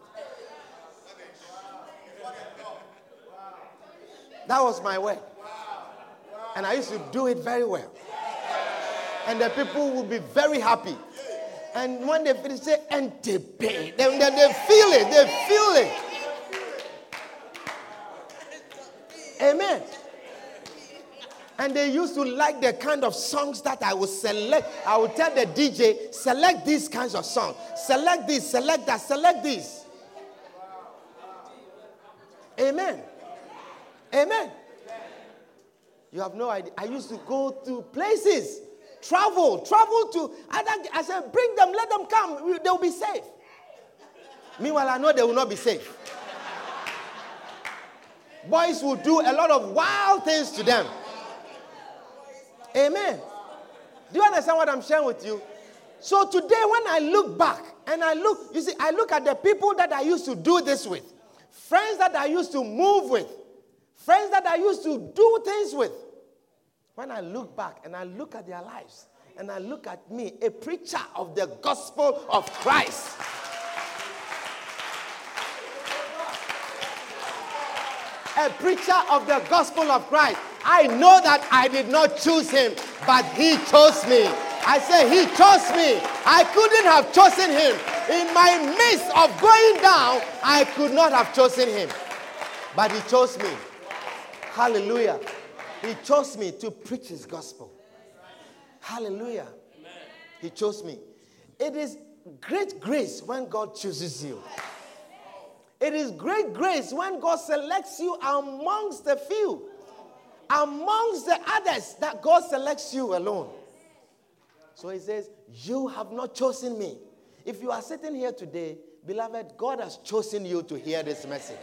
That was my way. And I used to do it very well. And the people would be very happy. And when they finish, say, and they pay. Then they, they feel it. They feel it. Amen. And they used to like the kind of songs that I would select. I would tell the DJ, select these kinds of songs. Select this, select that, select this. Amen. Amen. You have no idea. I used to go to places, travel, travel to. I said, bring them, let them come. They'll be safe. Meanwhile, I know they will not be safe. Boys will do a lot of wild things to them. Amen. Do you understand what I'm sharing with you? So today, when I look back and I look, you see, I look at the people that I used to do this with, friends that I used to move with, friends that I used to do things with. When I look back and I look at their lives and I look at me, a preacher of the gospel of Christ. A preacher of the gospel of Christ. I know that I did not choose him, but he chose me. I say he chose me. I couldn't have chosen him. In my midst of going down, I could not have chosen him. But he chose me. Hallelujah. He chose me to preach his gospel. Hallelujah. He chose me. It is great grace when God chooses you. It is great grace when God selects you amongst the few amongst the others that God selects you alone. So he says, You have not chosen me. If you are sitting here today, beloved, God has chosen you to hear this message.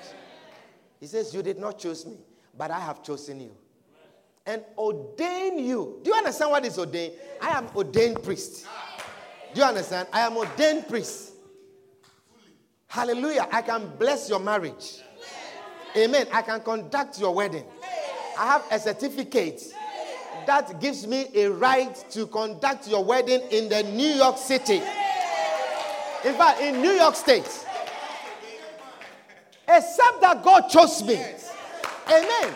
He says, You did not choose me, but I have chosen you. And ordain you. Do you understand what is ordained? I am ordained priest. Do you understand? I am ordained priest. Hallelujah. I can bless your marriage. Amen. I can conduct your wedding. I have a certificate that gives me a right to conduct your wedding in the New York City. In fact, in New York State. Except that God chose me. Amen.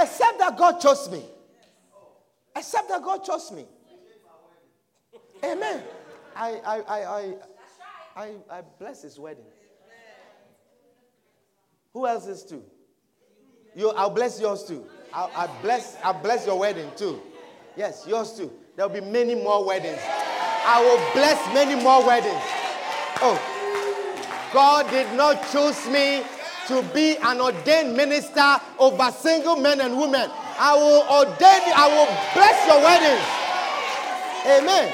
Except that God chose me. Except that God chose me. Amen. I, I, I, I, I, bless his wedding. Who else is too? You, I'll bless yours too. I, I bless, I bless your wedding too. Yes, yours too. There'll be many more weddings. I will bless many more weddings. Oh, God did not choose me to be an ordained minister over single men and women. I will ordain you, I will bless your weddings. Amen.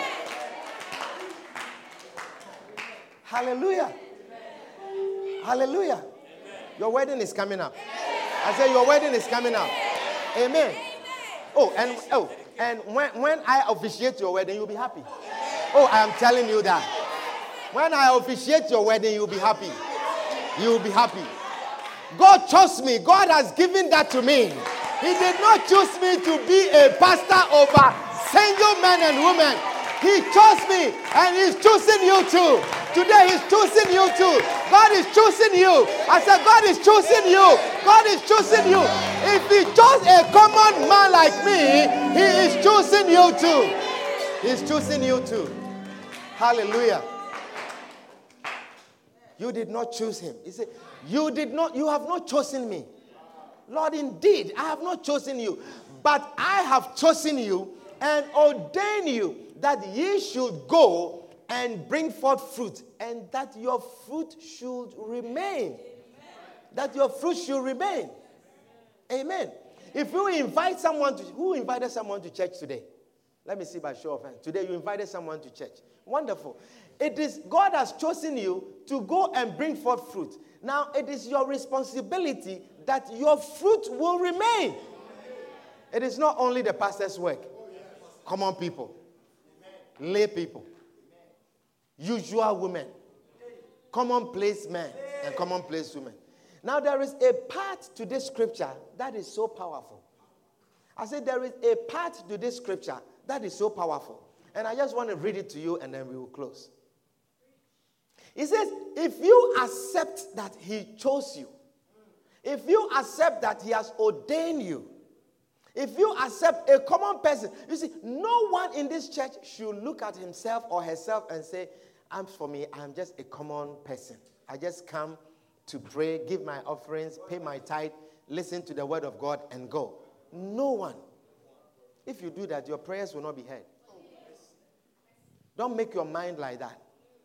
Hallelujah. Hallelujah. Your wedding is coming up. I say your wedding is coming up. Amen. Oh, and oh, and when, when I officiate your wedding, you'll be happy. Oh, I am telling you that. When I officiate your wedding, you'll be happy. You'll be happy. God chose me. God has given that to me. He did not choose me to be a pastor over single men and women. He chose me and he's choosing you too. Today he's choosing you too. God is choosing you. I said, God is choosing you. God is choosing you. If he chose a common man like me, he is choosing you too. He's choosing you too. Hallelujah. You did not choose him. He said, You did not, you have not chosen me. Lord, indeed, I have not chosen you, but I have chosen you and ordained you that ye should go and bring forth fruit, and that your fruit should remain. That your fruit should remain. Amen. If you invite someone to, who invited someone to church today? Let me see by show of hands. Today you invited someone to church. Wonderful. It is God has chosen you to go and bring forth fruit. Now it is your responsibility that your fruit will remain. It is not only the pastor's work. Common people, lay people, usual women, commonplace men, and commonplace women. Now, there is a part to this scripture that is so powerful. I said, there is a part to this scripture that is so powerful. And I just want to read it to you and then we will close. He says, if you accept that He chose you, if you accept that He has ordained you, if you accept a common person, you see, no one in this church should look at himself or herself and say, I'm for me, I'm just a common person. I just come to pray, give my offerings, pay my tithe, listen to the word of God, and go. No one. If you do that, your prayers will not be heard. Don't make your mind like that.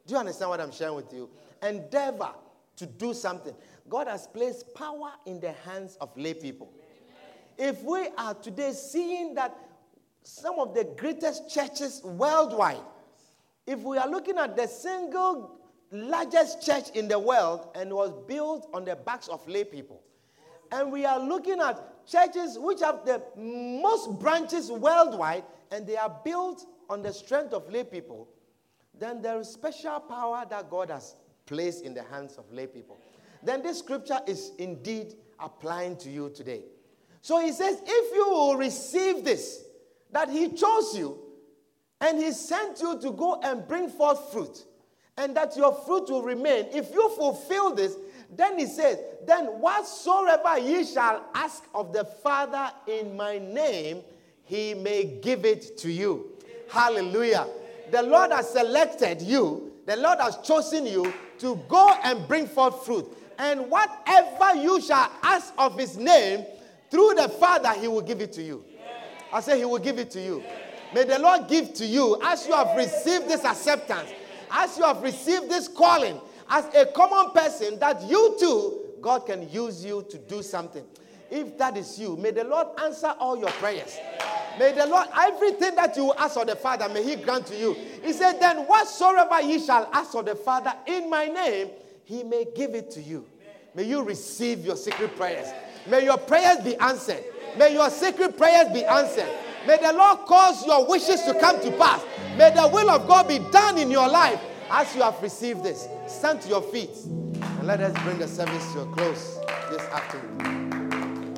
Do you understand what I'm sharing with you? Endeavor to do something. God has placed power in the hands of lay people. If we are today seeing that some of the greatest churches worldwide, if we are looking at the single largest church in the world and was built on the backs of lay people, and we are looking at churches which have the most branches worldwide and they are built on the strength of lay people, then there is special power that God has placed in the hands of lay people. Then this scripture is indeed applying to you today. So he says, if you will receive this, that he chose you and he sent you to go and bring forth fruit, and that your fruit will remain, if you fulfill this, then he says, then whatsoever ye shall ask of the Father in my name, he may give it to you. Hallelujah. The Lord has selected you, the Lord has chosen you to go and bring forth fruit. And whatever you shall ask of his name, through the Father, he will give it to you. I say, he will give it to you. May the Lord give to you as you have received this acceptance, as you have received this calling, as a common person, that you too, God can use you to do something. If that is you, may the Lord answer all your prayers. May the Lord, everything that you ask of the Father, may He grant to you. He said, Then whatsoever ye shall ask of the Father in my name, He may give it to you. May you receive your secret prayers. May your prayers be answered. May your secret prayers be answered. May the Lord cause your wishes to come to pass. May the will of God be done in your life as you have received this. Stand to your feet and let us bring the service to a close this afternoon.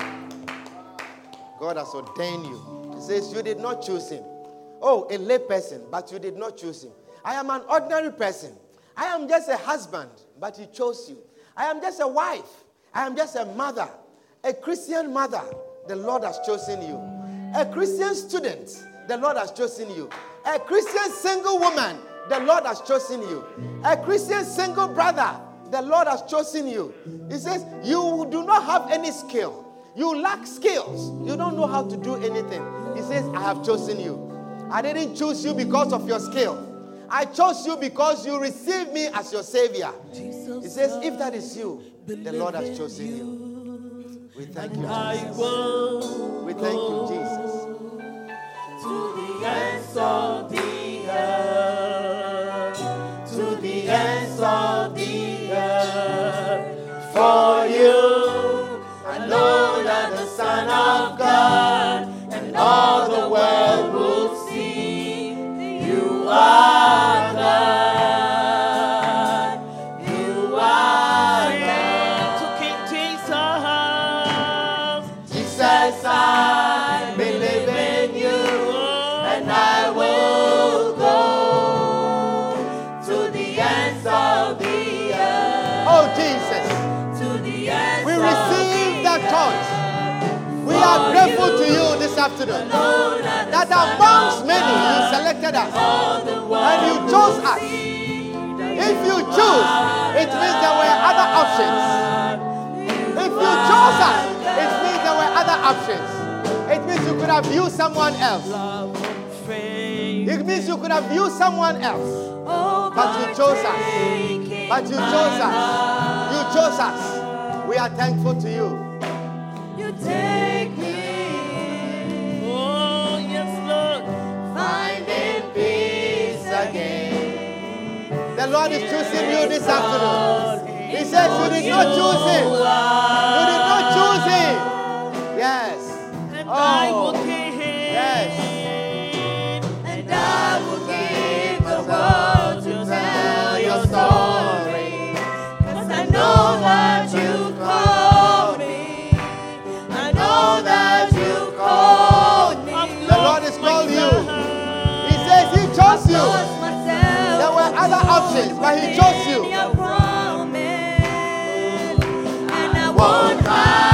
God has ordained you. He says, You did not choose him. Oh, a lay person, but you did not choose him. I am an ordinary person. I am just a husband, but he chose you. I am just a wife. I am just a mother, a Christian mother. The Lord has chosen you. A Christian student. The Lord has chosen you. A Christian single woman. The Lord has chosen you. A Christian single brother. The Lord has chosen you. He says, You do not have any skill. You lack skills. You don't know how to do anything. He says, I have chosen you. I didn't choose you because of your skill. I chose you because you received me as your Savior. He says, if that is you, the Lord has chosen you. We thank you, Jesus. We thank you, Jesus. To the ends of the earth, to the ends of the earth, for you, of God afternoon that amongst many you selected us and you chose us. If you choose, it means there were other options. If you chose us, it means there were other options. It means you could have used someone else. It means you could have used someone else. But you chose us. But you chose us. You chose us. We are thankful to you. You take me, The Lord is choosing you this afternoon. He says you did not choose him. You did not choose him. Yes. And I will Oh. Options, but he chose you. I won't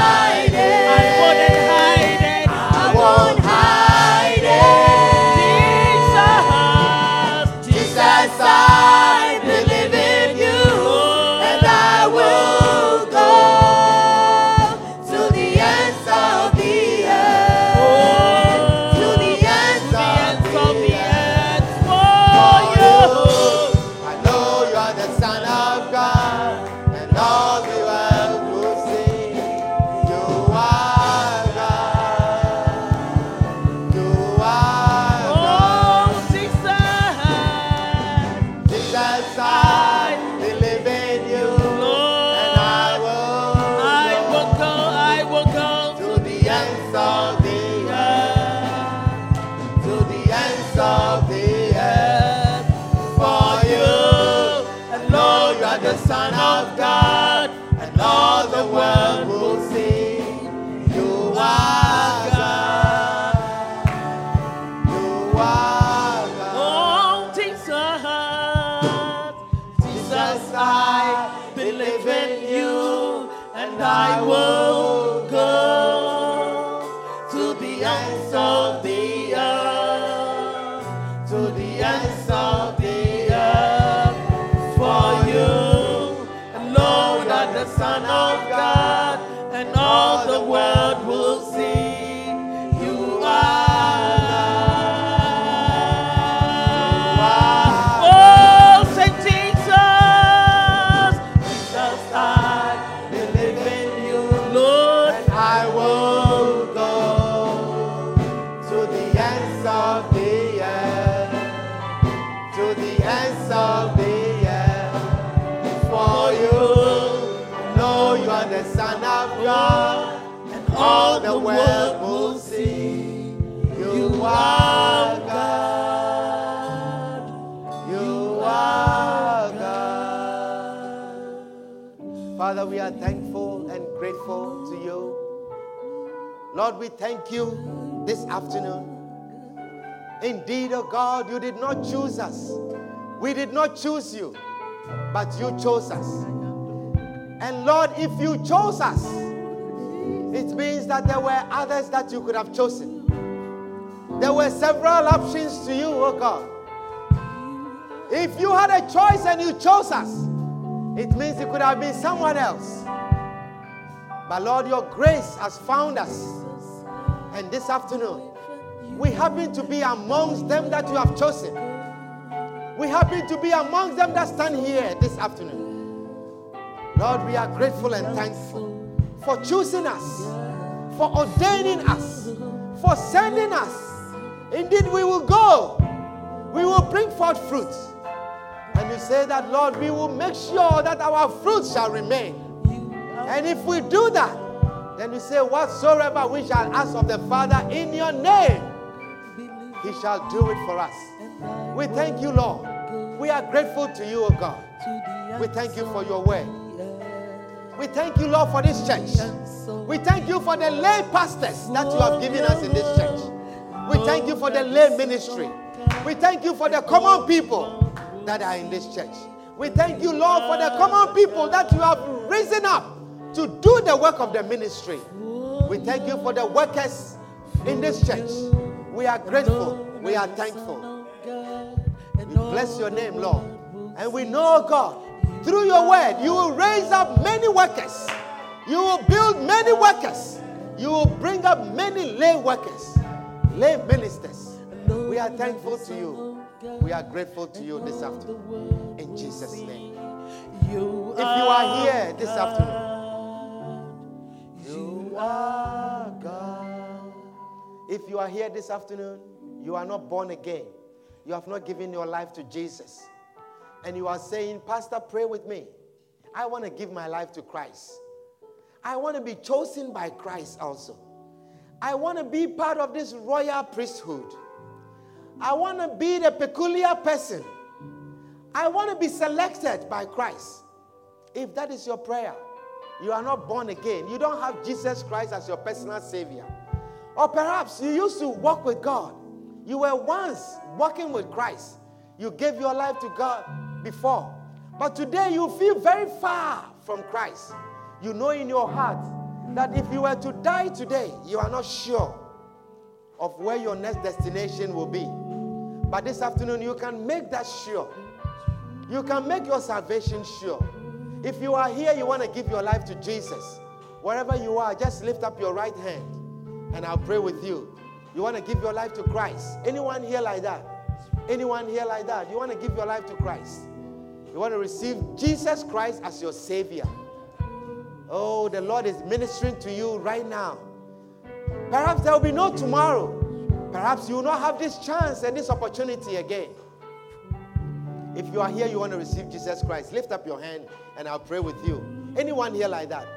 You Lord, we thank you this afternoon. Indeed, oh God, you did not choose us. We did not choose you, but you chose us. And Lord, if you chose us, it means that there were others that you could have chosen. There were several options to you, oh God. If you had a choice and you chose us, it means it could have been someone else. But Lord, your grace has found us. And this afternoon, we happen to be amongst them that you have chosen. We happen to be amongst them that stand here this afternoon. Lord, we are grateful and thankful for choosing us, for ordaining us, for sending us. Indeed, we will go. We will bring forth fruit. And you say that, Lord, we will make sure that our fruit shall remain. And if we do that, then you say, Whatsoever we shall ask of the Father in your name, he shall do it for us. We thank you, Lord. We are grateful to you, O God. We thank you for your word. We thank you, Lord, for this church. We thank you for the lay pastors that you have given us in this church. We thank you for the lay ministry. We thank you for the common people that are in this church. We thank you, Lord, for the common people that you have risen up to do the work of the ministry. We thank you for the workers in this church. We are grateful. We are thankful. We bless your name, Lord. And we know, oh God, through your word, you will raise up many workers. You will build many workers. You will bring up many lay workers, lay ministers. We are thankful to you. We are grateful to you this afternoon. In Jesus' name. If you are here this afternoon, are God. If you are here this afternoon, you are not born again. You have not given your life to Jesus. And you are saying, Pastor, pray with me. I want to give my life to Christ. I want to be chosen by Christ also. I want to be part of this royal priesthood. I want to be the peculiar person. I want to be selected by Christ. If that is your prayer, you are not born again. You don't have Jesus Christ as your personal Savior. Or perhaps you used to walk with God. You were once walking with Christ. You gave your life to God before. But today you feel very far from Christ. You know in your heart that if you were to die today, you are not sure of where your next destination will be. But this afternoon, you can make that sure. You can make your salvation sure. If you are here, you want to give your life to Jesus. Wherever you are, just lift up your right hand and I'll pray with you. You want to give your life to Christ. Anyone here like that? Anyone here like that? You want to give your life to Christ. You want to receive Jesus Christ as your Savior. Oh, the Lord is ministering to you right now. Perhaps there will be no tomorrow. Perhaps you will not have this chance and this opportunity again. If you are here, you want to receive Jesus Christ, lift up your hand and I'll pray with you. Anyone here like that?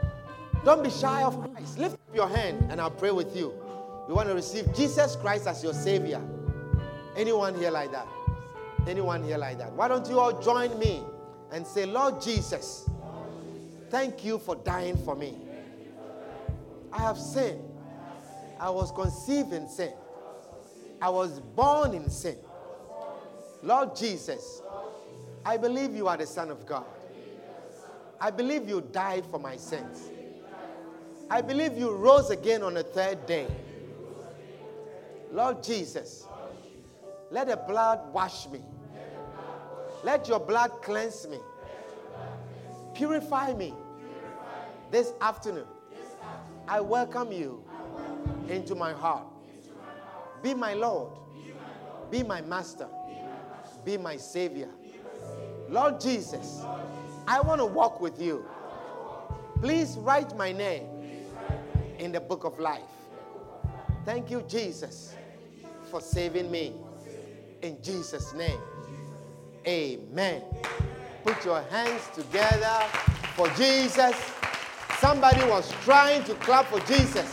Don't be shy of Christ. Lift up your hand and I'll pray with you. You want to receive Jesus Christ as your Savior. Anyone here like that? Anyone here like that? Why don't you all join me and say, Lord Jesus, thank you for dying for me. I have sinned. I was conceived in sin. I was born in sin. Lord Jesus, I believe you are the Son of God. I believe you died for my sins. I believe you rose again on the third day. Lord Jesus, let the blood wash me. Let your blood cleanse me. Purify me. This afternoon, I welcome you into my heart. Be my Lord. Be my Master. Be my Savior. Lord Jesus, I want to walk with you. Please write my name in the book of life. Thank you, Jesus, for saving me. In Jesus' name, amen. Put your hands together for Jesus. Somebody was trying to clap for Jesus.